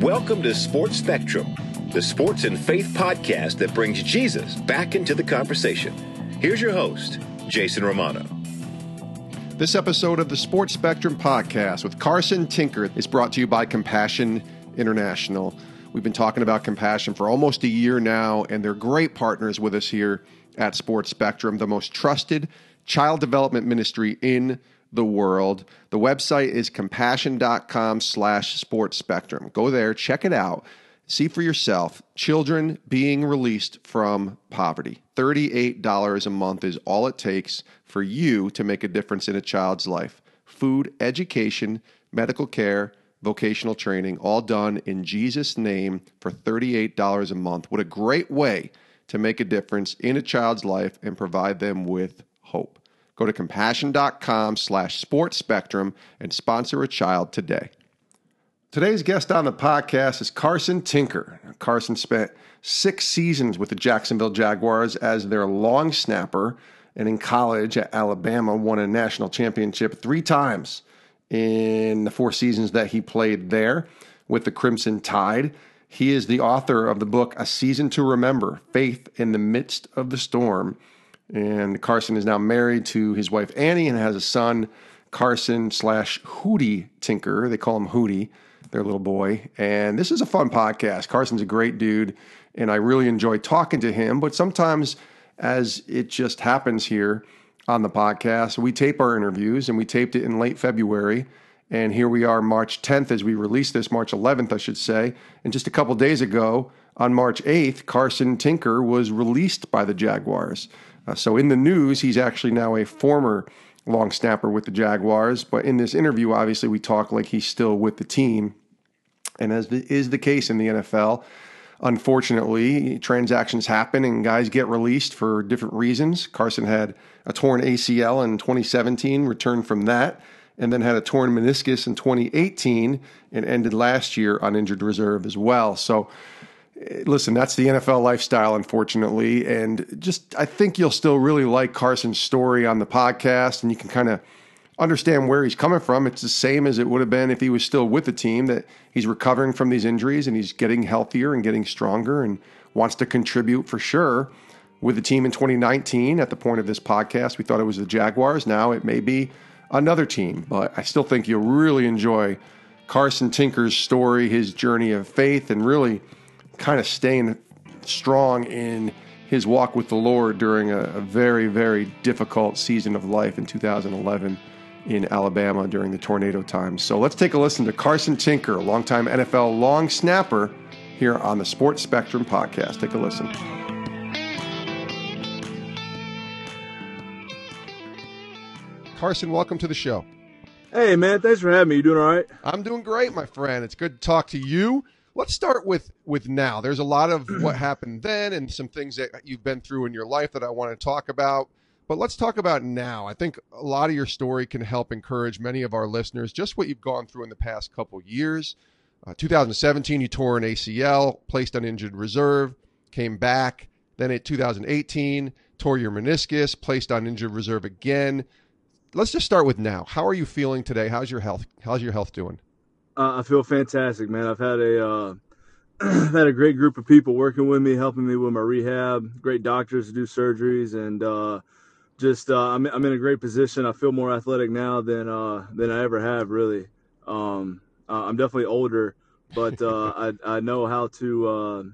Welcome to Sports Spectrum, the sports and faith podcast that brings Jesus back into the conversation. Here's your host, Jason Romano. This episode of the Sports Spectrum podcast with Carson Tinker is brought to you by Compassion International. We've been talking about compassion for almost a year now, and they're great partners with us here at Sports Spectrum, the most trusted child development ministry in the world. The website is compassion.com slash sports spectrum. Go there, check it out. See for yourself children being released from poverty. $38 a month is all it takes for you to make a difference in a child's life. Food, education, medical care, vocational training, all done in Jesus' name for $38 a month. What a great way to make a difference in a child's life and provide them with. Go to compassion.com slash sports spectrum and sponsor a child today. Today's guest on the podcast is Carson Tinker. Carson spent six seasons with the Jacksonville Jaguars as their long snapper, and in college at Alabama won a national championship three times in the four seasons that he played there with the Crimson Tide. He is the author of the book A Season to Remember Faith in the Midst of the Storm. And Carson is now married to his wife Annie and has a son, Carson slash Hootie Tinker. They call him Hootie, their little boy. And this is a fun podcast. Carson's a great dude, and I really enjoy talking to him. But sometimes, as it just happens here on the podcast, we tape our interviews, and we taped it in late February. And here we are, March 10th, as we release this, March 11th, I should say. And just a couple days ago, on March 8th, Carson Tinker was released by the Jaguars. Uh, so in the news, he's actually now a former long snapper with the Jaguars. But in this interview, obviously, we talk like he's still with the team. And as is the case in the NFL, unfortunately, transactions happen and guys get released for different reasons. Carson had a torn ACL in 2017, returned from that, and then had a torn meniscus in 2018 and ended last year on injured reserve as well. So, listen, that's the NFL lifestyle, unfortunately. And just, I think you'll still really like Carson's story on the podcast, and you can kind of understand where he's coming from. It's the same as it would have been if he was still with the team, that he's recovering from these injuries and he's getting healthier and getting stronger and wants to contribute for sure with the team in 2019. At the point of this podcast, we thought it was the Jaguars. Now it may be another team, but I still think you'll really enjoy Carson Tinker's story, his journey of faith, and really kind of staying strong in his walk with the Lord during a, a, very, very difficult season of life in 2011 in Alabama during the tornado times. So let's take a listen to Carson Tinker, a longtime NFL long snapper, here on the Sports Spectrum podcast. Take a listen. Carson, welcome to the show. Hey, man, thanks for having me. You doing all right? I'm doing great, my friend. It's good to talk to you let's start with with now. There's a lot of what happened then and some things that you've been through in your life that I want to talk about. But let's talk about now. I think a lot of your story can help encourage many of our listeners just what you've gone through in the past couple years. Uh, 2017, you tore an ACL, placed on injured reserve, came back. Then in 2018, tore your meniscus, placed on injured reserve again. Let's just start with now. How are you feeling today? How's your health? How's your health doing? Uh, I feel fantastic, man. I've had a uh, had a great group of people working with me, helping me with my rehab. Great doctors to do surgeries, and uh, just uh, I'm I'm in a great position. I feel more athletic now than uh, than I ever have, really. Um, I'm definitely older, but uh, I I know how to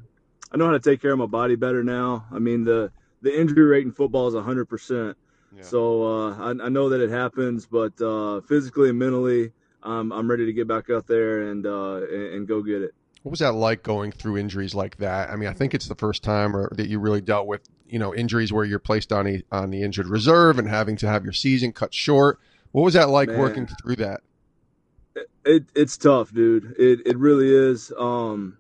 I know how to take care of my body better now. I mean the the injury rate in football is 100 percent. So I, I know that it happens, but physically and mentally I'm I'm ready to get back out there and uh, and, and go get it. What was that like going through injuries like that? I mean, I think it's the first time or, that you really dealt with, you know, injuries where you're placed on a, on the injured reserve and having to have your season cut short. What was that like Man, working through that? It, it, it's tough, dude. It it really is. Um,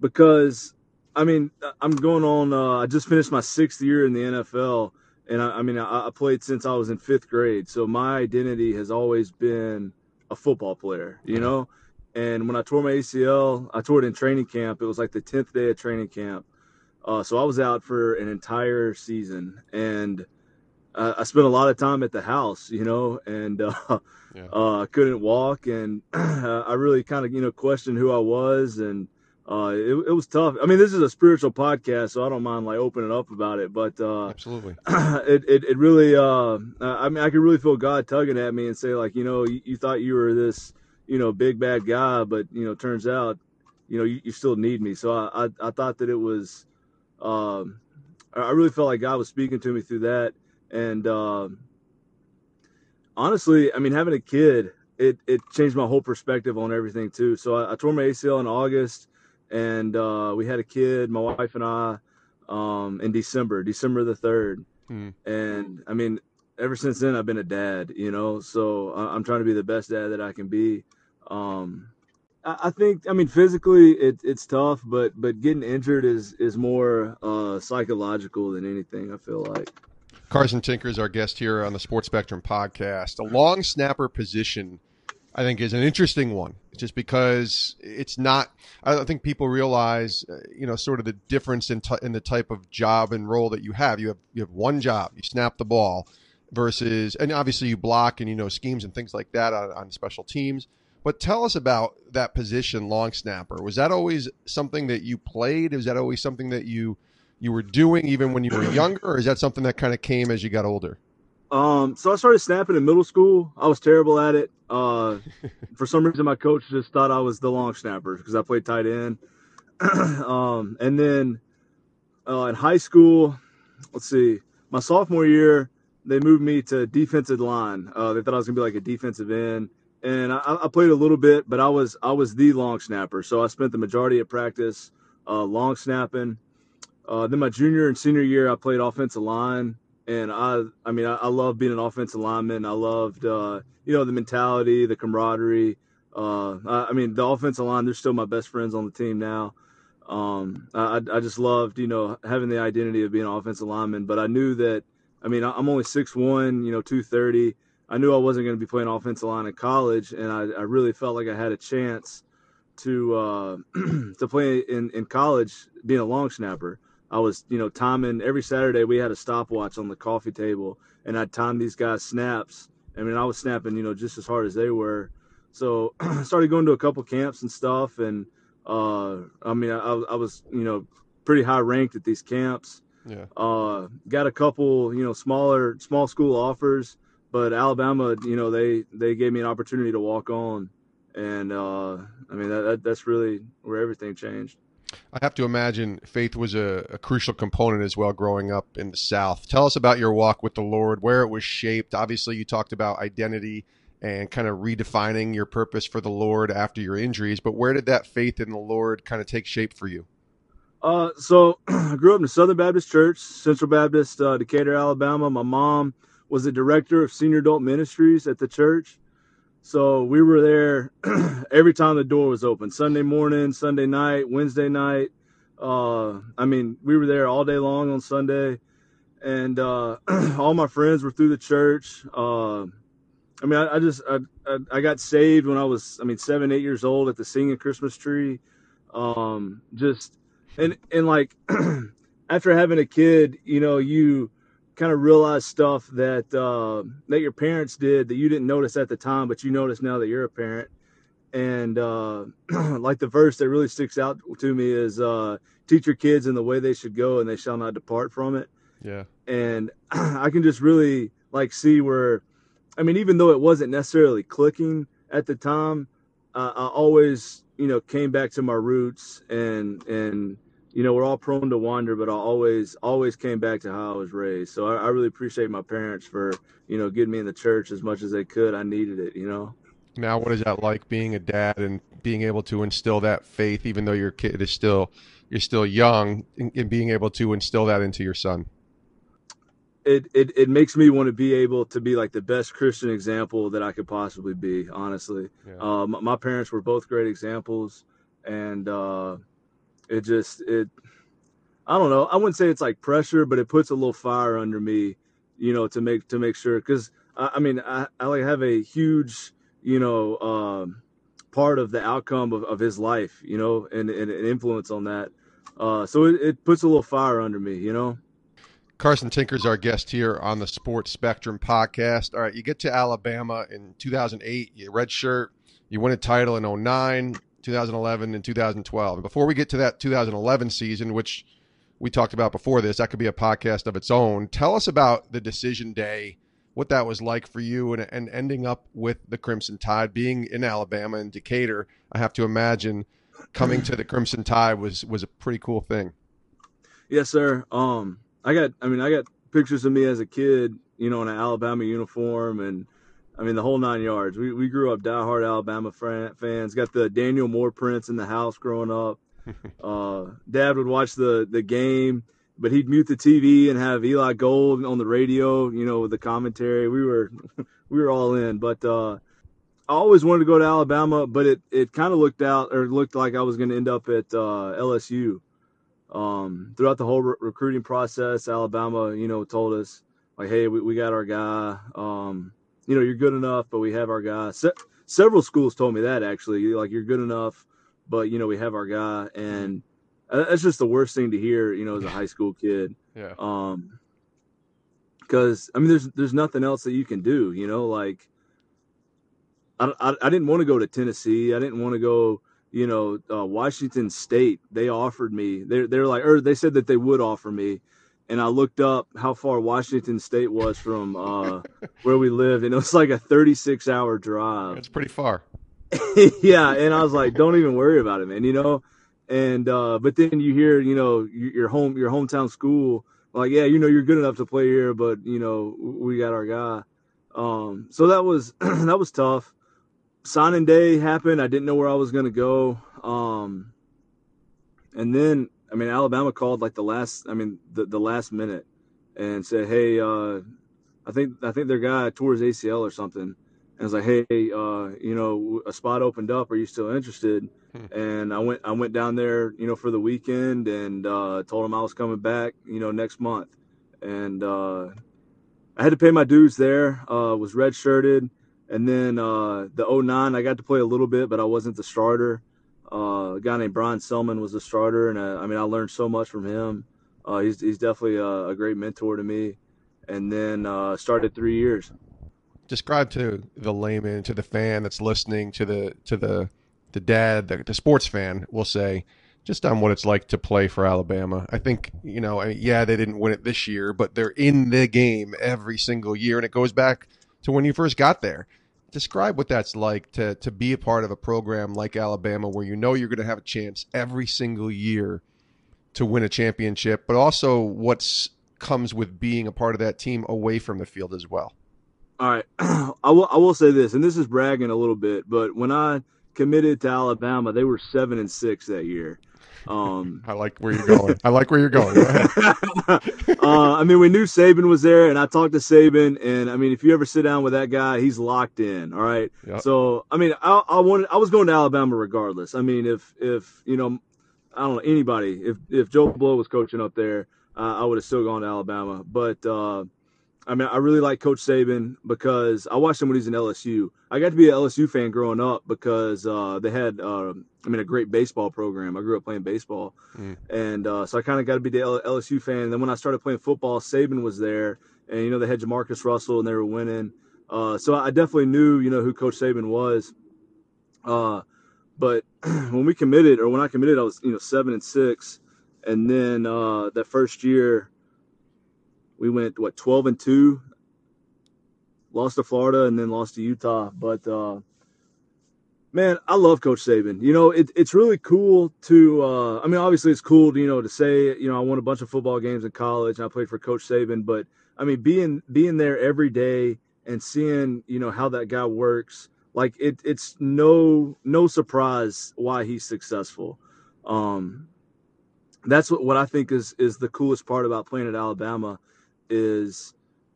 because I mean, I'm going on. Uh, I just finished my sixth year in the NFL, and I, I mean, I, I played since I was in fifth grade. So my identity has always been a football player, you know? And when I tore my ACL, I tore it in training camp. It was like the 10th day of training camp. Uh, so I was out for an entire season. And I, I spent a lot of time at the house, you know, and uh, yeah. uh, couldn't walk, and I really kind of you know questioned who I was, and uh, it, it was tough. I mean, this is a spiritual podcast, so I don't mind like opening up about it. But uh, absolutely, it, it, it really, uh, I mean, I could really feel God tugging at me and say like, you know, you, you, thought you were this, you know, big bad guy, but you know, turns out, you know, you, you still need me. So I, I, I thought that it was, um, I really felt like God was speaking to me through that, and um, honestly, I mean, having a kid, it it changed my whole perspective on everything too. So I, I tore my ACL in August and uh, we had a kid, my wife and I, um, in December, December the third. Mm. And I mean, ever since then, I've been a dad, you know. So I'm trying to be the best dad that I can be. Um, I, I think, I mean, physically, it, it's tough, but but getting injured is is more uh, psychological than anything. I feel like. Carson Tinker is our guest here on the Sports Spectrum podcast. A long snapper position I think is an interesting one, just because it's not. I don't think people realize, uh, you know, sort of the difference in t- in the type of job and role that you have. You have you have one job, you snap the ball, versus, and obviously you block and you know schemes and things like that on, on special teams. But tell us about that position, long snapper. Was that always something that you played? Was that always something that you you were doing even when you were younger, or is that something that kind of came as you got older? Um, so I started snapping in middle school. I was terrible at it. Uh, for some reason, my coach just thought I was the long snapper because I played tight end. um, and then uh, in high school, let's see, my sophomore year, they moved me to defensive line. Uh, they thought I was gonna be like a defensive end, and I, I, played a little bit, but I was I was the long snapper. So I spent the majority of practice uh, long snapping. Uh, then my junior and senior year, I played offensive line and I, I mean, I, I love being an offensive lineman. I loved, uh, you know, the mentality, the camaraderie. Uh, I, I, mean, the offensive line, they're still my best friends on the team now. Um, I, I just loved, you know, having the identity of being an offensive lineman. But I knew that, I mean, I'm only six one, you know, 230. I knew I wasn't going to be playing offensive line in college, and I, I really felt like I had a chance to uh, to play in, in college being a long snapper. I was, you know, timing every Saturday. We had a stopwatch on the coffee table, and I'd time these guys' snaps. I mean, I was snapping, you know, just as hard as they were. So I started going to a couple camps and stuff, and uh, I mean, I, I was, you know, pretty high ranked at these camps. Yeah. Uh, got a couple, you know, smaller small school offers, but Alabama, you know, they they gave me an opportunity to walk on, and uh, I mean, that, that that's really where everything changed. I have to imagine faith was a, a, crucial component as well growing up in the South. Tell us about your walk with the Lord, where it was shaped. Obviously, you talked about identity and kind of redefining your purpose for the Lord after your injuries, but where did that faith in the Lord kind of take shape for you? Uh, so I grew up in the Southern Baptist Church, Central Baptist, uh, Decatur, Alabama. My mom was the director of senior adult ministries at the church. So we were there every time the door was open Sunday morning, Sunday night, Wednesday night. Uh, I mean, we were there all day long on Sunday. And uh, all my friends were through the church. Uh, I mean, I, I just I, I, I, got saved when I was I mean seven eight years old at the singing Christmas tree. Um, just and and like after having a kid, you know, you kind of realize stuff that uh, that your parents did that you didn't notice at the time, but you notice now that you're a parent. And uh, like the verse that really sticks out to me is uh, teach your kids in the way they should go, and they shall not depart from it. Yeah. And I can just really like see where, I mean, even though it wasn't necessarily clicking at the time, I always you know came back to my roots and and you know, we're all prone to wander, but I always, always came back to how I was raised. So I, I, really appreciate my parents for, you know, getting me in the church as much as they could. I needed it, you know. Now, what is that like being a dad and being able to instill that faith, even though your kid is still, you're still young, and being able to instill that into your son? It, it, it makes me want to be able to be like the best Christian example that I could possibly be, honestly. Yeah. Uh, my, my, parents were both great examples. And, uh, it just it I don't know. I wouldn't say it's like pressure, but it puts a little fire under me, you know, to make to make sure. Because I, I, mean, I, I like have a huge, you know, um, part of the outcome of, of his life, you know, and, and an influence on that. Uh, so it, it puts a little fire under me, you know. Carson Tinker's our guest here on the Sports Spectrum podcast. All right, you get to Alabama in 2008, you red shirt, you win a title in 09, 2011, and 2012. before we get to that 2011 season, which we talked about before this, that could be a podcast of its own. Tell us about the decision day, what that was like for you, and, and ending up with the Crimson Tide, being in Alabama and Decatur. I have to imagine coming to the Crimson Tide was was a pretty cool thing. Yes, sir. Um, I got, I mean, I got pictures of me as a kid, you know, in an Alabama uniform, and I mean the whole nine yards. We we grew up diehard Alabama fans. Got the Daniel Moore prints in the house growing up. uh, Dad would watch the the game, but he'd mute the TV and have Eli Gold on the radio, you know, with the commentary. We were we were all in, but uh, I always wanted to go to Alabama, but it it kind of looked out or looked like I was going to end up at uh, LSU. Um, throughout the whole re- recruiting process, Alabama, you know, told us like, "Hey, we, we got our guy. Um, you know, you're good enough, but we have our guy." Se- several schools told me that actually, like, you're good enough, but you know, we have our guy, and that's just the worst thing to hear, you know, as a high school kid. Yeah. Um, because I mean, there's there's nothing else that you can do, you know, like. I, I, I didn't want to go to Tennessee. I didn't want to go you know, uh, Washington State, they offered me. They're they're like, or they said that they would offer me, and I looked up how far Washington State was from uh, where we lived, and it was like a 36 hour drive. It's pretty far. yeah, and I was like, don't even worry about it, man. You know, and uh, but then you hear, you know, your home your hometown school, like, yeah, you know, you're good enough to play here, but you know, we got our guy. Um, so that was that was tough signing day happened. I didn't know where I was going to go. Um, and then, I mean, Alabama called like the last, I mean, the, the last minute and said, Hey, uh, I think, I think their guy tore his ACL or something. And I was like, Hey, uh, you know, a spot opened up. Are you still interested? Hmm. And I went, I went down there, you know, for the weekend and, uh, told him I was coming back, you know, next month. And, uh, I had to pay my dues there, uh, was red shirted and then uh, the 09, I got to play a little bit, but I wasn't the starter. Uh, a guy named Brian Selman was the starter, and uh, I mean, I learned so much from him. Uh, he's he's definitely a, a, great mentor to me. And then uh, started three years. Describe to the layman, to the fan that's listening, to the to the the dad, the, the sports fan, we'll say, just on what it's like to play for Alabama. I think you know, I yeah, they didn't win it this year, but they're in the game every single year, and it goes back to when you first got there. Describe what that's like to to be a part of a program like Alabama, where you know you're going to have a chance every single year to win a championship, but also what's comes with being a part of that team away from the field as well. All right, I will I will say this, and this is bragging a little bit, but when I committed to Alabama, they were seven and six that year. Um, I like where you're going. I like where you're going. Go uh, I mean, we knew Saban was there, and I talked to Saban, and I mean, if you ever sit down with that guy, he's locked in. All right. Yep. So, I mean, I, I wanted, I was going to Alabama regardless. I mean, if if you know, I don't know anybody, if if Joe Blow was coaching up there, uh, I would have still gone to Alabama. But uh, I mean, I really like Coach Saban because I watched him when he was in LSU. I got to be an LSU fan growing up because uh, they had, uh, I mean, a great baseball program. I grew up playing baseball, mm. and uh, so I kind of got to be the LSU fan. And then when I started playing football, Saban was there, and you know they had Jamarcus Russell, and they were winning. Uh, so I definitely knew, you know, who Coach Saban was. Uh, but when we committed, or when I committed, I was, you know, seven and six, and then uh, that first year we went what 12 and 2 lost to florida and then lost to utah. But uh, man i love coach saban. You know it, it's really cool to uh, i mean obviously it's cool to you know to say you know i won a bunch of football games in college and i played for coach saban. But i mean being being there every day and seeing you know how that guy works like it, it's no no surprise why he's successful. Um, that's what, what i think is is the coolest part about playing at alabama is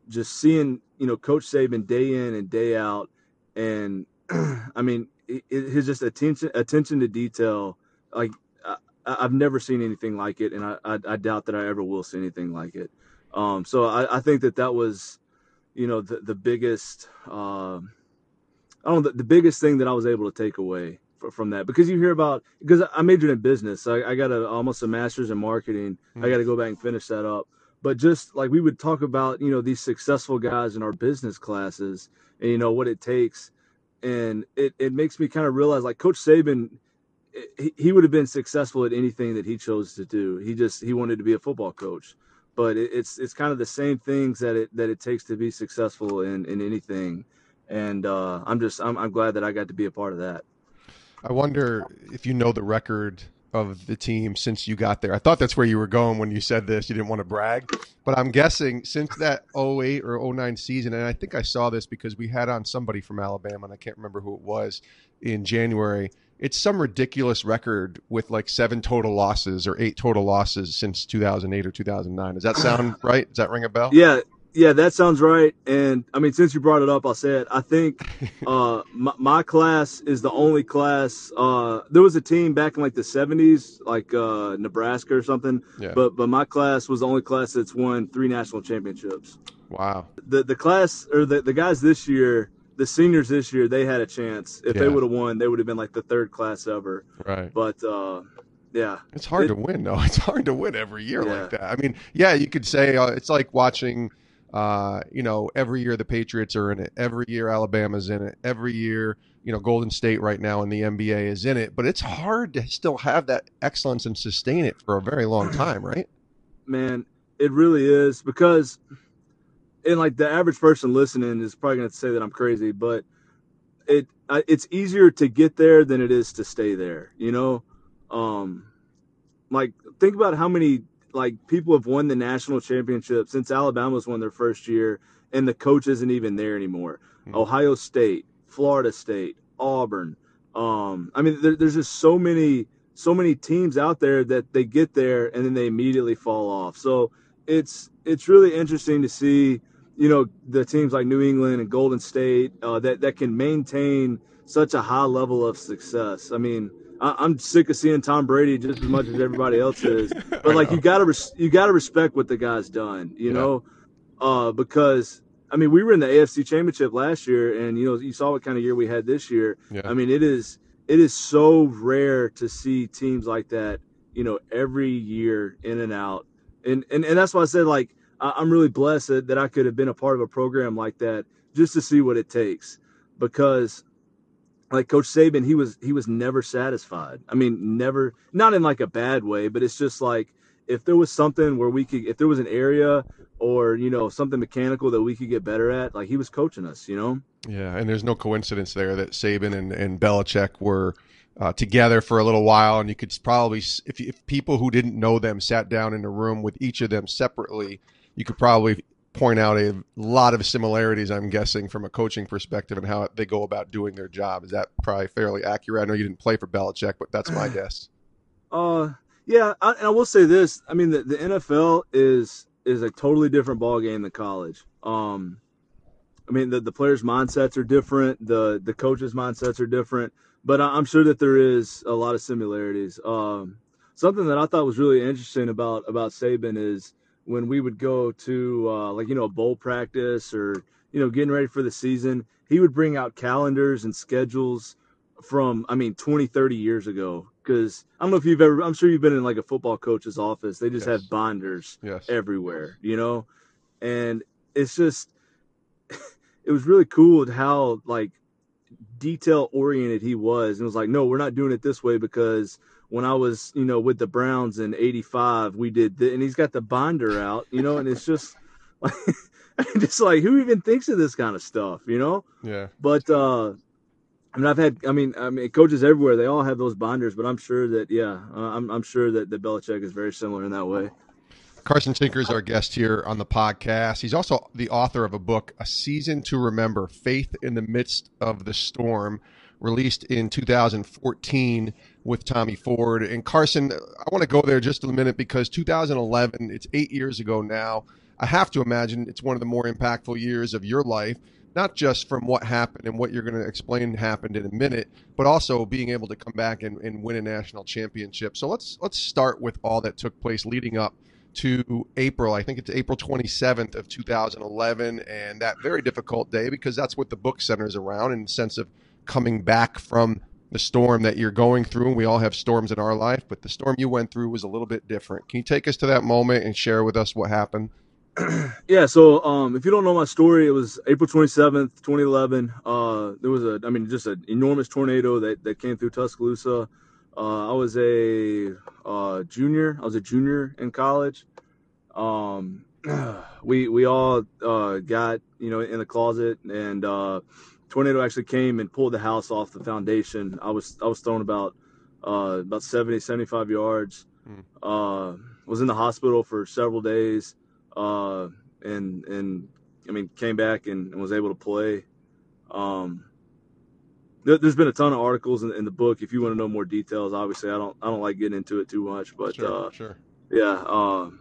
just seeing you know Coach Saban day in and day out, and I mean his just attention attention to detail. Like I, have never seen anything like it, and I, I, I doubt that I ever will see anything like it. Um, so I, I think that that was, you know, the the biggest. Uh, I don't know the, the biggest thing that I was able to take away from that because you hear about because I majored in business. I, I got a almost a master's in marketing. I got to go back and finish that up. But just like we would talk about, you know, these successful guys in our business classes and, you know, what it takes. And it, it makes me kind of realize like Coach Saban, he, he would have been successful at anything that he chose to do. He just, he wanted to be a football coach. But it, it's it's kind of the same things that it that it takes to be successful in, in anything. And uh, I'm just I'm, I'm glad that I got to be a part of that. I wonder if you know the record of the team since you got there. I thought that's where you were going when you said this. You didn't want to brag, but I'm guessing since that 08 or 09 season, and I think I saw this because we had on somebody from Alabama, and I can't remember who it was in January. It's some ridiculous record with like seven total losses or eight total losses since 2008 or 2009. Does that sound right? Does that ring a bell? Yeah, yeah, that sounds right. And I mean, since you brought it up, I'll say it. I think uh, my, my, class is the only class. Uh, there was a team back in like the '70s, like uh, Nebraska or something. Yeah. But but my class was the only class that's won three national championships. Wow. The the class or the the guys this year, the seniors this year, they had a chance. If yeah. they would have won, they would have been like the third class ever. Right. But uh, yeah, it's hard it, to win though. It's hard to win every year yeah. like that. I mean, yeah, you could say uh, it's like watching uh, you know, every year the Patriots are in it. Every year Alabama's in it. Every year, you know, Golden State right now in the NBA is in it. But it's hard to still have that excellence and sustain it for a very long time, right? Man, it really is because, and like the average person listening is probably going to say that I'm crazy, but it it's easier to get there than it is to stay there. You know, um, like think about how many like people have won the national championship since Alabama's won their first year, and the coach isn't even there anymore. Mm-hmm. Ohio State, Florida State, Auburn. Um, I mean, there, there's just so many, so many teams out there that they get there and then they immediately fall off. So it's it's really interesting to see, you know, the teams like New England and Golden State uh, that that can maintain such a high level of success. I mean, I, am sick of seeing Tom Brady just as much as everybody else is. But like you gotta res- you gotta respect what the guy's done, you yeah. know, uh, because I mean we were in the AFC Championship last year, and you know you saw what kind of year we had this year. Yeah. I mean it is it is so rare to see teams like that, you know, every year in and out, and and and that's why I said like I, I'm really blessed that, that I could have been a part of a program like that just to see what it takes because like coach saban he was he was never satisfied. I mean never not in like a bad way but it's just like if there was something where we could if there was an area or you know something mechanical that we could get better at like he was coaching us you know? Yeah and there's no coincidence there that saban and, and Belichick were uh, together for a little while and you could probably if, if people who didn't know them sat down in a room with each of them separately you could probably point out a lot of similarities, I'm guessing, from a coaching perspective and how they go about doing their job. Is that probably fairly accurate? I know you didn't play for Belichick, but that's my guess. Uh, yeah, I, and I will say this. I mean, the, the NFL is is a totally different ball game than college. Um, I mean, the, the players' mindsets are different. The the coaches' mindsets are different. But I'm sure that there is a lot of similarities. Um, something that I thought was really interesting about about Saban is when we would go to uh, like you know a bowl practice or you know getting ready for the season he would bring out calendars and schedules from i mean 20 30 years ago because i don't know if you've ever i'm sure you've been in like a football coach's office they just yes. have binders yes. everywhere you know and it's just it was really cool how like detail oriented he was and it was like no we're not doing it this way because when I was, you know, with the Browns in '85, we did, the, and he's got the binder out, you know, and it's just like, just like who even thinks of this kind of stuff, you know? Yeah. But uh, I mean, I've had, I mean, I mean, coaches everywhere, they all have those binders, but I'm sure that, yeah, uh, I'm, I'm sure that the Belichick is very similar in that way. Carson Tinker is our guest here on the podcast. He's also the author of a book, A Season to Remember Faith in the Midst of the Storm, released in 2014 with Tommy Ford. And Carson, I want to go there just a minute because 2011, it's eight years ago now. I have to imagine it's one of the more impactful years of your life, not just from what happened and what you're going to explain happened in a minute, but also being able to come back and, and win a national championship. So let's let's start with all that took place leading up to April. I think it's April 27th of 2011, and that very difficult day because that's what the book centers around in the sense of coming back from the storm that you're going through. And we all have storms in our life, but the storm you went through was a little bit different. Can you take us to that moment and share with us what happened? yeah, so um, if you don't know my story, it was April 27th, 2011. Uh, there was a, I mean, just an enormous tornado that, that came through Tuscaloosa. Uh, I was a uh, junior. I was a junior in college. Um, we we all uh, got you know in the closet, and uh, tornado actually came and pulled the house off the foundation. I was I was thrown about uh, about 70, 75 yards. Mm. was in the hospital for several days uh, and and I mean came back and, and was able to play. Um, there, has been a ton of articles in, in, the book. If you want to know more details, obviously I don't I don't like getting into it too much, but sure, uh, sure. yeah. Um,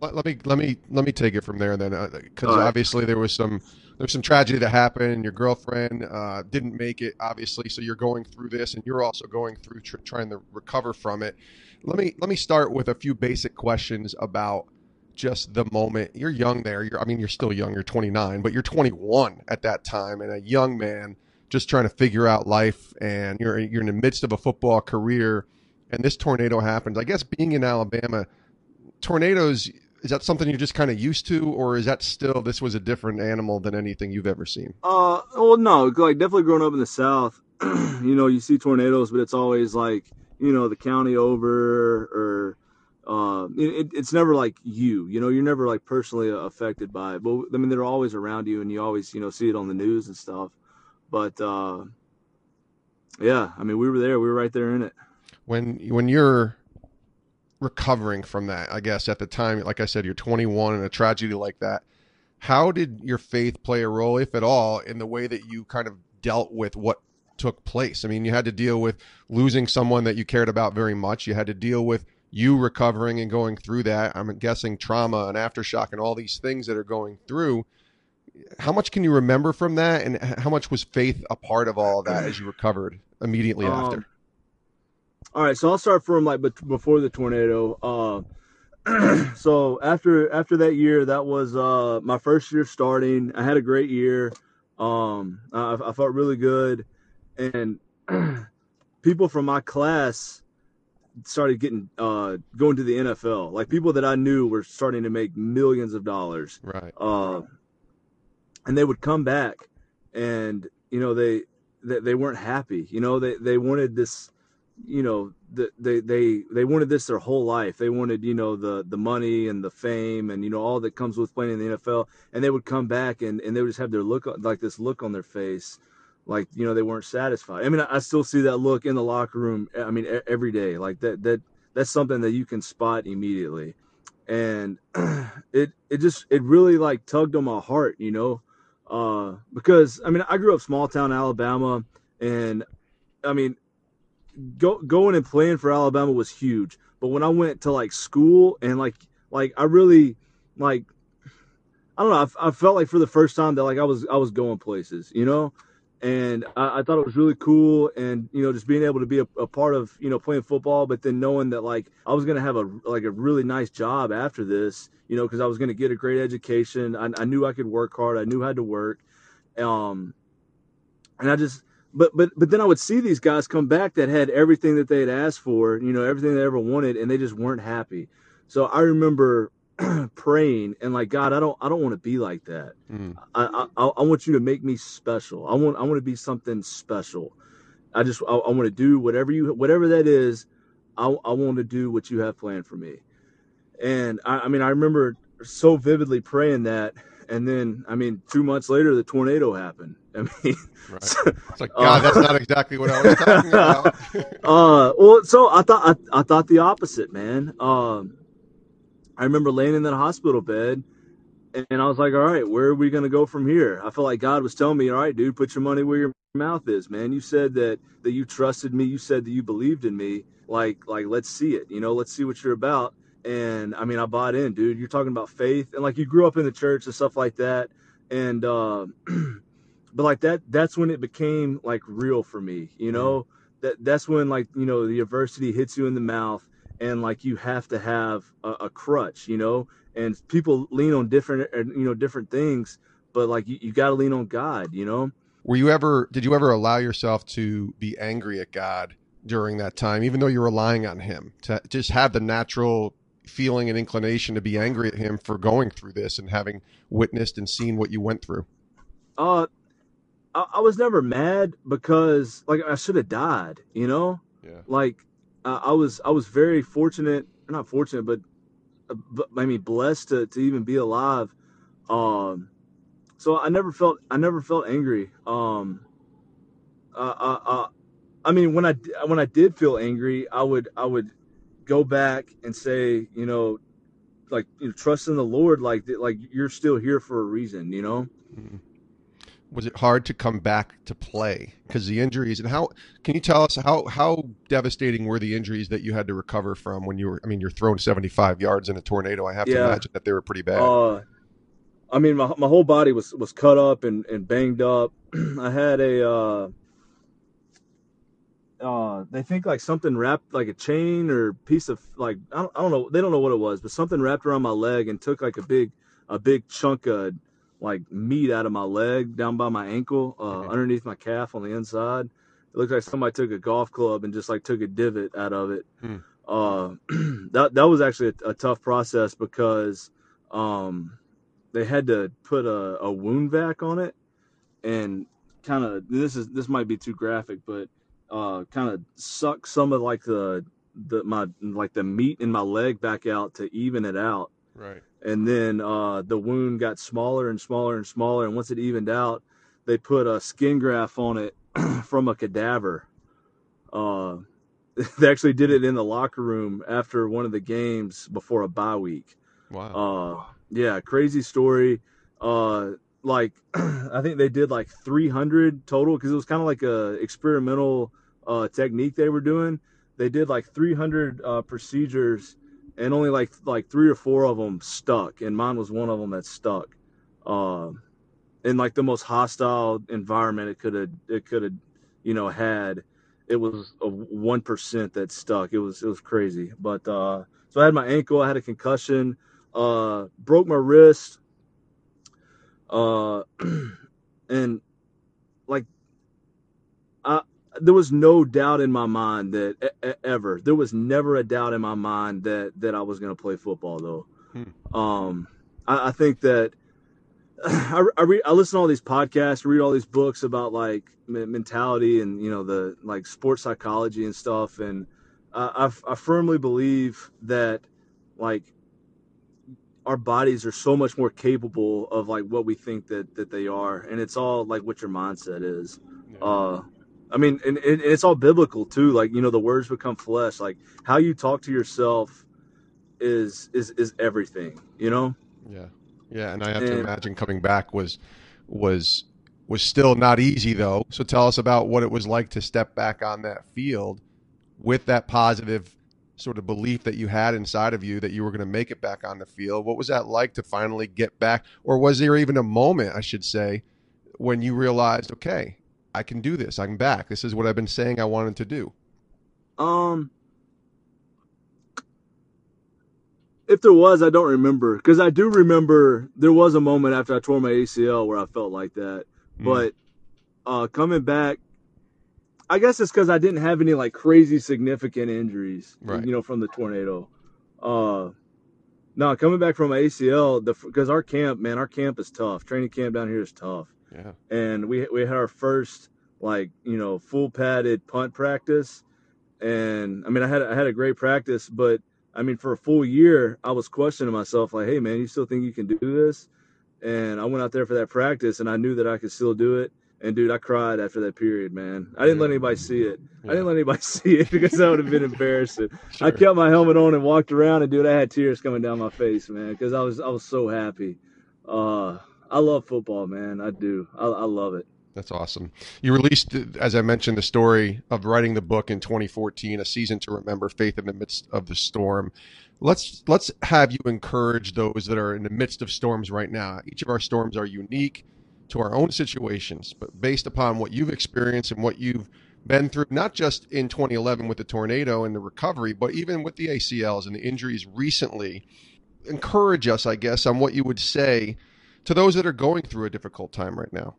let, me let me let me take it from there then, because uh, right. obviously there was some there's some tragedy that happened. Your girlfriend uh, didn't make it, obviously, so you're going through this, and you're also going through tr- trying to recover from it. Let me let me start with a few basic questions about just the moment you're young there you're i mean you're still young you're 29 but you're 21 at that time and a young man just trying to figure out life and you're you're in the midst of a football career and this tornado happens i guess being in alabama tornadoes is that something you're just kind of used to or is that still this was a different animal than anything you've ever seen uh well no like definitely growing up in the south you know you see tornadoes but it's always like you know the county over or uh, it, it's never like you, you know, you're never like personally affected by it. But I mean, they're always around you, and you always, you know, see it on the news and stuff. But uh, yeah, I mean, we were there, we were right there in it. When when you're recovering from that, I guess at the time, like I said, you're 21 and a tragedy like that. How did your faith play a role, if at all, in the way that you kind of dealt with what took place? I mean, you had to deal with losing someone that you cared about very much. You had to deal with you recovering and going through that. I'm guessing trauma and aftershock and all these things that are going through. How much can you remember from that, and how much was faith a part of all of that as you recovered immediately um, after? All right, so I'll start from like before the tornado. Uh, so after after that year, that was uh, my first year starting. I had a great year. Um, I, I felt really good, and people from my class started getting uh going to the NFL. Like people that I knew were starting to make millions of dollars. Right. Uh and they would come back and you know they they, they weren't happy. You know, they they wanted this you know, the, they they they wanted this their whole life. They wanted, you know, the the money and the fame and you know all that comes with playing in the NFL and they would come back and and they would just have their look like this look on their face like you know they weren't satisfied. I mean, I still see that look in the locker room. I mean, every day, like that that that's something that you can spot immediately, and it it just it really like tugged on my heart, you know, uh, because I mean I grew up small town Alabama, and I mean, go, going and playing for Alabama was huge. But when I went to like school and like like I really like I don't know I, I felt like for the first time that like I was I was going places, you know? And I, I, thought it was really cool and you know just being able to be a, a, part of you know playing football but then knowing that like i was to have a like a really nice job after this you know because i was to get a great education. I, I, knew i could work hard. I knew how to work. Um and i just but but but then i would see these guys come back that had everything that they had asked for you know everything they ever wanted and they just weren't happy so i remember praying and like God, I don't I don't want to be like that. Mm. I, I I want you to make me special. I want I want to be something special. I just I, I want to do whatever you whatever that is. I I want to do what you have planned for me. And I, I mean I remember so vividly praying that and then I mean two months later the tornado happened. I mean, right. so, it's like God, uh, that's not exactly what I was talking about. uh, well, so I thought I, I thought the opposite, man. Um, I remember laying in that hospital bed and I was like, all right, where are we going to go from here? I felt like God was telling me, all right, dude, put your money where your mouth is, man. You said that, that you trusted me. You said that you believed in me. Like, like, let's see it, you know, let's see what you're about. And I mean, I bought in, dude, you're talking about faith and like you grew up in the church and stuff like that. And, uh, but like that, that's when it became like real for me, you know, mm-hmm. that that's when like, you know, the adversity hits you in the mouth and like you have to have a, a crutch, you know. And people lean on different, uh, you know, different things, but like you, you got to lean on God, you know. Were you ever? Did you ever allow yourself to be angry at God during that time, even though you're relying on Him to just have the natural feeling and inclination to be angry at Him for going through this and having witnessed and seen what you went through? Uh, I, I was never mad because like I should have died. You know, Yeah. like uh, I was I was very fortunate, not fortunate, but, uh, but I mean blessed to, to even be alive. Um, so I never felt I never felt angry. Um, uh, uh, uh, I mean when I when I did feel angry, I would I would go back and say, you know, like you know, trust in the Lord, like like you're still here for a reason, you know. Was it hard to come back to play because the injuries and how? Can you tell us how how devastating were the injuries that you had to recover from when you were? I mean, you're thrown 75 yards in a tornado. I have to imagine that they were pretty bad. Uh, I mean, my my whole body was was cut up and and banged up. I had a uh, uh, they think like something wrapped like a chain or piece of like I don't, I don't know. They don't know what it was, but something wrapped around my leg and took like a big a big chunk of like meat out of my leg down by my ankle, uh, underneath my calf on the inside. It looked like somebody took a golf club and just like took a divot out of it. Hmm. Uh, that that was actually a, a tough process because um, they had to put a, a wound vac on it and kind of this is this might be too graphic, but uh, kind of suck some of like the the my like the meat in my leg back out to even it out right. and then uh, the wound got smaller and smaller and smaller. And once it evened out, they put a skin graft on it from a cadaver. Uh, they actually did it in the locker room after one of the games before a bye week. Wow. Uh, yeah, crazy story. Uh, like I think they did like 300 total because it was kind of like a experimental uh, technique they were doing. They did like 300 uh, procedures, and only like like three or four of them stuck, and mine was one of them that stuck. Uh, in like the most hostile environment it could have it could have you know had it was a one percent that stuck it was it was crazy but uh so i had my ankle i had a concussion uh broke my wrist uh and like there was no doubt in my mind that ever there was never a doubt in my mind that that i was going to play football though Hmm. um I, I think that I, I read I listen to all these podcasts, read all these books about like me- mentality and you know the like sports psychology and stuff, and I, I I firmly believe that like our bodies are so much more capable of like what we think that that they are, and it's all like what your mindset is. Uh, I mean, and, and it's all biblical too. Like you know, the words become flesh. Like how you talk to yourself is is is everything. You know. Yeah, yeah, and I have to imagine coming back was was was still not easy though. So tell us about what it was like to step back on that field with that positive sort of belief that you had inside of you that you were going to make it back on the field. What was that like to finally get back, or was there even a moment, I should say, when you realized, okay, I can do this. I'm back. This is what I've been saying I wanted to do. Um, if there was, I don't remember because I do remember there was a moment after I tore my ACL where I felt like that. Mm. But uh, coming back, I guess it's because I didn't have any like crazy significant injuries, Right. you know, from the tornado. Uh, no, coming back from my ACL, the because our camp, man, our camp is tough. Training camp down here is tough yeah, and we we had our first like you know full padded punt practice. And i mean i had i had a great practice but i mean for a full year i was questioning myself like hey man you still think you can do this? And i went out there for that practice and i knew that i could still do it. And dude i cried after that period man. I didn't let anybody see it. I didn't let anybody see it because that would have been embarrassing. I kept my helmet on and walked around and dude i had tears coming down my face man because i was i was so happy. Uh i love football man i do i, I love it That's awesome. You released, as I mentioned, the story of writing the book in 2014, a season to remember, faith in the midst of the storm. Let's let's have you encourage those that are in the midst of storms right now. Each of our storms are unique to our own situations, but based upon what you've experienced and what you've been through, not just in 2011 with the tornado and the recovery, but even with the ACLs and the injuries recently. Encourage us, I guess, on what you would say to those that are going through a difficult time right now.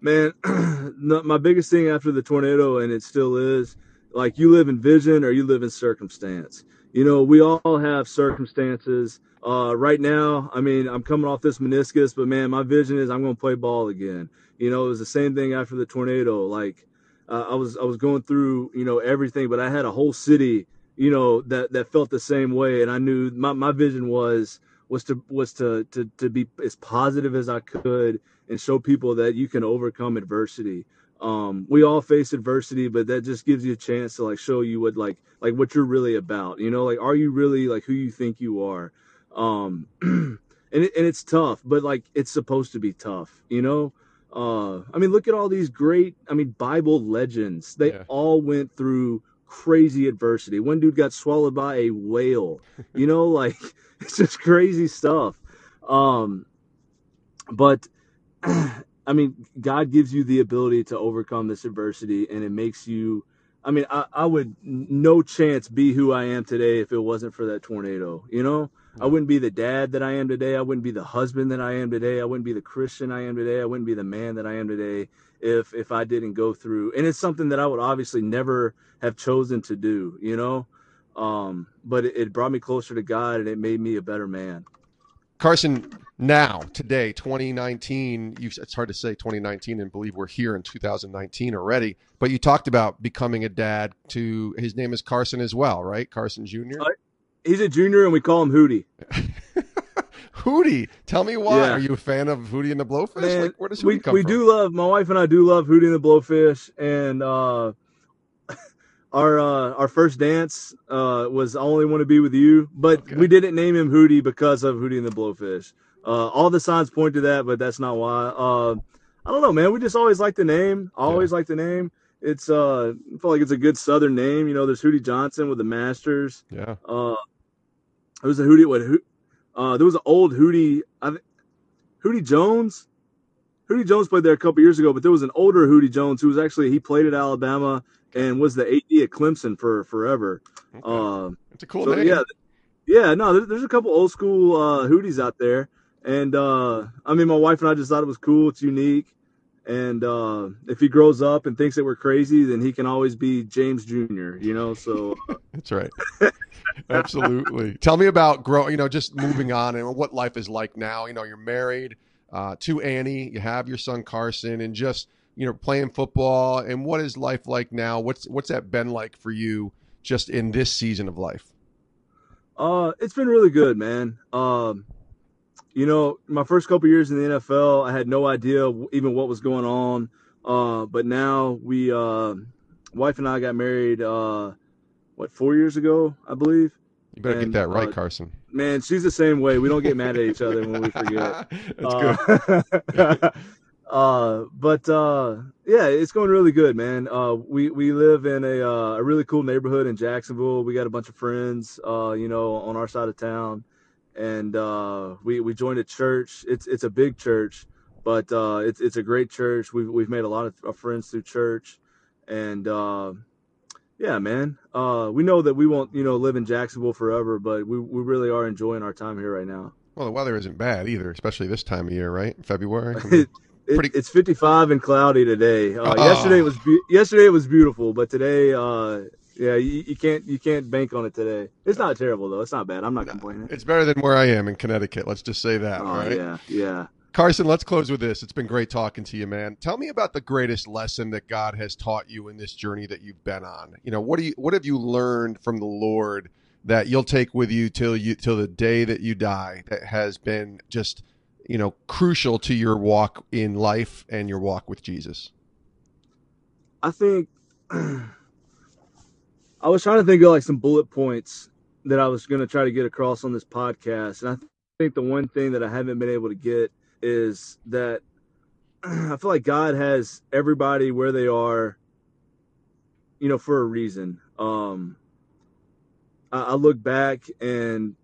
Man, my biggest thing after the tornado, and it still is, like you live in vision or you live in circumstance. You know, we all have circumstances. Uh, right now, I mean, I'm coming off this meniscus, but man, my vision is I'm going to play ball again. You know, it was the same thing after the tornado. Like, uh, I was I was going through you know everything, but I had a whole city you know that that felt the same way, and I knew my, my vision was was to was to, to to be as positive as I could and show people that you can overcome adversity. Um, we all face adversity, but that just gives you a chance to like show you what like like what you're really about. You know, like are you really like who you think you are? Um, and it, and it's tough, but like it's supposed to be tough. You know, uh, I mean, look at all these great, I mean, Bible legends. They yeah. all went through crazy adversity. One dude got swallowed by a whale. You know, like it's just crazy stuff. Um, but I mean, God gives you the ability to overcome this adversity, and it makes you. I mean, I, I would no chance be who I am today if it wasn't for that tornado. You know, I wouldn't be the dad that I am today. I wouldn't be the husband that I am today. I wouldn't be the Christian I am today. I wouldn't be the man that I am today if if I didn't go through. And it's something that I would obviously never have chosen to do, you know. Um, but it, it brought me closer to God and it made me a better man. Carson, now today, 2019. You, it's hard to say 2019 and believe we're here in 2019 already. But you talked about becoming a dad to his name is Carson as well, right? Carson Jr. Uh, he's a junior, and we call him Hootie. Hootie, tell me why. Yeah. Are you a fan of Hootie and the Blowfish? Man, like, where does Hootie we, come we from? We do love. My wife and I do love Hootie and the Blowfish, and uh, our uh, our first dance uh, was "I Only Want to Be with You," but okay. we didn't name him Hootie because of Hootie and the Blowfish. Uh, all the signs point to that, but that's not why. Uh, I don't know, man. We just always like the name. always yeah. like the name. It's uh, I feel like it's a good Southern name. You know, there's Hootie Johnson with the Masters. Yeah. Uh, it was a Hootie. What? Uh, there was an old Hootie. I, Hootie Jones. Hootie Jones played there a couple years ago, but there was an older Hootie Jones who was actually he played at Alabama and was the AD at Clemson for forever. Okay. Uh, it's a cool so, name. Yeah, yeah. No, there's, there's a couple old school uh, Hooties out there, and uh, I mean, my wife and I just thought it was cool. It's unique, and uh, if he grows up and thinks that we're crazy, then he can always be James Jr. You know, so uh, that's right. Absolutely. Tell me about growing. You know, just moving on and what life is like now. You know, you're married uh, to Annie. You have your son Carson, and just you know playing football. And what is life like now? What's what's that been like for you just in this season of life? Uh, it's been really good, man. Um, you know, my first couple years in the NFL, I had no idea even what was going on. Uh, but now we, uh, wife and I got married. Uh, what four years ago, I believe. You better and, get that right, uh, Carson. Man, she's the same way. We don't get mad at each other when we forget. That's uh, good. uh, but uh, yeah, it's going really good, man. Uh, we we live in a uh, a really cool neighborhood in Jacksonville. We got a bunch of friends, uh, you know, on our side of town, and uh, we we joined a church. It's it's a big church, but uh, it's it's a great church. We've we've made a lot of friends through church, and uh, yeah, man. Uh, we know that we won't, you know, live in Jacksonville forever, but we, we really are enjoying our time here right now. Well, the weather isn't bad either, especially this time of year, right? February. I mean, it, pretty... It's 55 and cloudy today. Uh, oh. Yesterday was be- yesterday it was beautiful, but today, uh, yeah, you, you, can't you can't bank on it today. It's not terrible though. It's not bad. I'm not complaining. It's better than where I am in Connecticut. Let's just say that. Oh, right? Yeah, yeah. Carson, let's close with this. It's been great talking to you, man. Tell me about the greatest lesson that God has taught you in this journey that you've been on. You know, what do you what have you learned from the Lord that you'll take with you till you till the day that you die that has been just, you know, crucial to your walk in life and your walk with Jesus? I think I was trying to think of like some bullet points that I was going to try to get across on this podcast, and I think the one thing that I haven't been able to get is that I feel like God has everybody where they are, you know, for a reason. Um, I, I look back and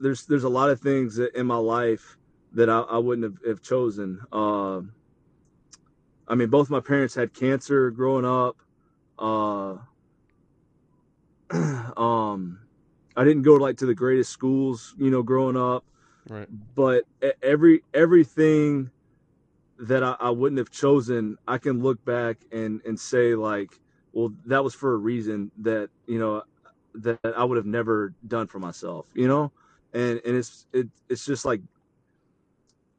there's there's a lot of things in my life that I, I wouldn't have, have chosen. Uh, I mean, both my parents had cancer growing up. Uh, um, I didn't go like to the greatest schools, you know, growing up. Right. But every everything that I, I wouldn't have chosen, I can look back and and say like, well, that was for a reason that you know that I would have never done for myself, you know, and and it's it it's just like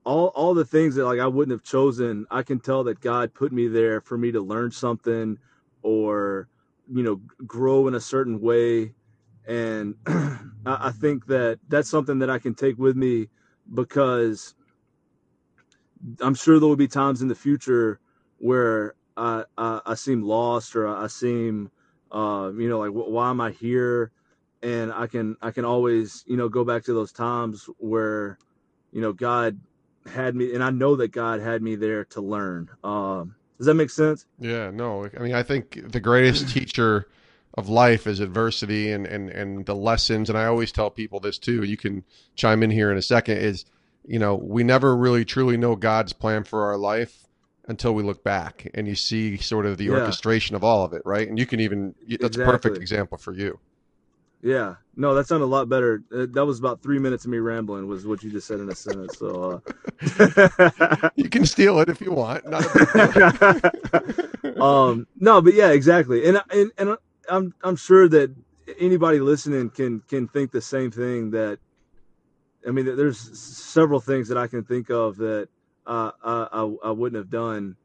all all the things that like I wouldn't have chosen. I can tell that God put me there for me to learn something or you know grow in a certain way, and I, think that that's something that I can take with me because I'm sure there will be times in the future where I, I, I seem lost or I seem, uh, you know, like why am I here? And I can I can always you know go back to those times where, you know, God had me, and I know that God had me there to learn. Um, does that make sense? Yeah, no. I mean, I think the greatest teacher of life is adversity and, and, and the lessons. And I always tell people this too. You can chime in here in a second. Is you know, we never really truly know God's plan for our life until we look back and you see sort of the yeah. orchestration of all of it, right? And you can even that's exactly. a perfect example for you. Yeah, no, that sounded a lot better. Uh, that was about three minutes of me rambling, was what you just said in a sentence. So uh... you can steal it if you want. um, no, but yeah, exactly. And and and I'm I'm sure that anybody listening can can think the same thing that I mean, there's several things that I can think of that uh, I, I wouldn't have done,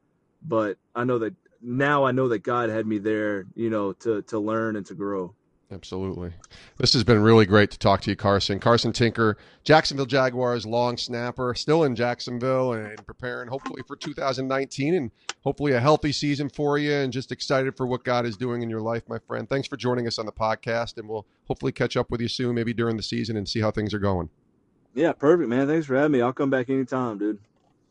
but I know that now I know that God had me there, you know, to to learn and to grow. Absolutely. This has been really great to talk to you, Carson. Carson Tinker, Jacksonville Jaguars long snapper, still in Jacksonville and preparing hopefully for 2019 and hopefully a healthy season for you and just excited for what God is doing in your life, my friend. Thanks for joining us on the podcast and we'll hopefully catch up with you soon, maybe during the season and see how things are going. Yeah, perfect, man. Thanks for having me. I'll come back anytime, dude.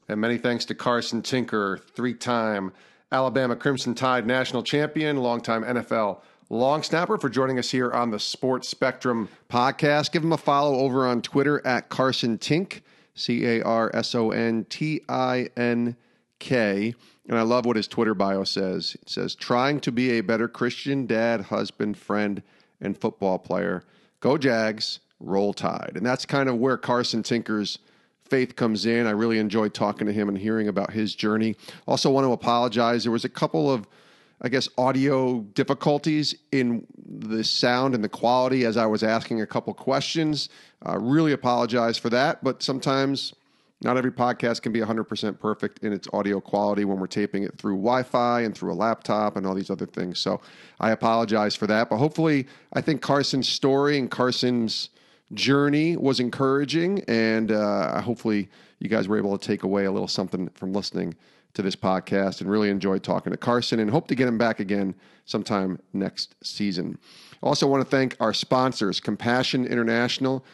And many thanks to Carson Tinker, three time Alabama Crimson Tide national champion, longtime NFL long snapper, for joining us here on the Sports Spectrum podcast. Give him a follow over on Twitter at Carson Tink, C A R S O N T I N K. And I love what his Twitter bio says. It says, trying to be a better Christian dad, husband, friend, and football player. Go Jags roll tide. And that's kind of where Carson Tinker's faith comes in. I really enjoyed talking to him and hearing about his journey. Also, want to apologize. There was a couple of, I guess, audio difficulties in the sound and the quality as I was asking a couple questions. Uh, really apologize for that, but sometimes not every podcast can be 100% perfect in its audio quality when we're taping it through Wi Fi and through a laptop and all these other things. So I apologize for that. But hopefully, I think Carson's story and Carson's journey was encouraging, and uh, hopefully you guys were able to take away a little something from listening to this podcast and really enjoyed talking to Carson and hope to get him back again sometime next season. Also, want to thank our sponsors, Compassion International.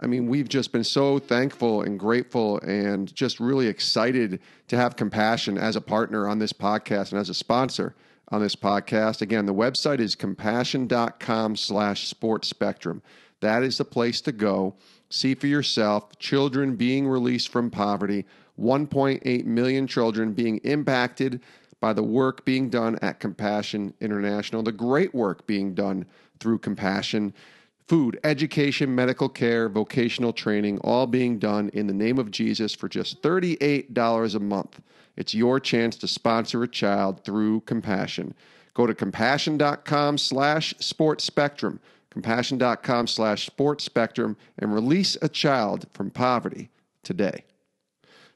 I mean, we've just been so thankful and grateful and just really excited to have Compassion as a partner on this podcast and as a sponsor on this podcast. Again, the website is compassion.com slash sports spectrum. That is the place to go. See for yourself children being released from poverty, 1.8 million children being impacted by the work being done at Compassion International, the great work being done through Compassion. Food, education, medical care, vocational training, all being done in the name of Jesus for just $38 a month. It's your chance to sponsor a child through Compassion. Go to compassion.com slash sports spectrum compassion.com slash sports spectrum and release a child from poverty today.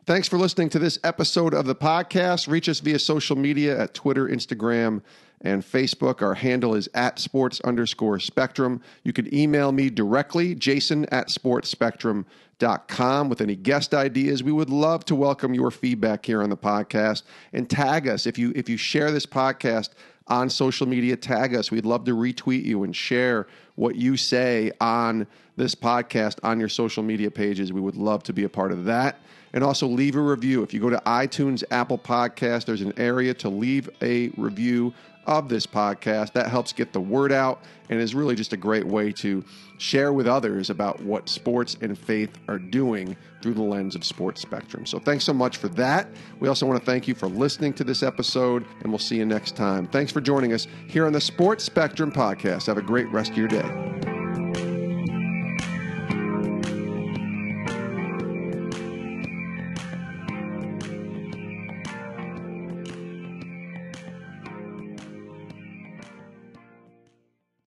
Thanks for listening to this episode of the podcast. Reach us via social media at Twitter, Instagram, and Facebook. Our handle is at sports underscore spectrum. You can email me directly, jason at sportsspectrum.com, with any guest ideas. We would love to welcome your feedback here on the podcast and tag us if you if you share this podcast on social media, tag us. We'd love to retweet you and share what you say on this podcast on your social media pages. We would love to be a part of that. And also leave a review. If you go to iTunes, Apple Podcast, there's an area to leave a review of this podcast. That helps get the word out and is really just a great way to share with others about what sports and faith are doing through the lens of Sports Spectrum. So thanks so much for that. We also want to thank you for listening to this episode, and we'll see you next time. Thanks for joining us here on the Sports Spectrum podcast. Have a great rest of your day.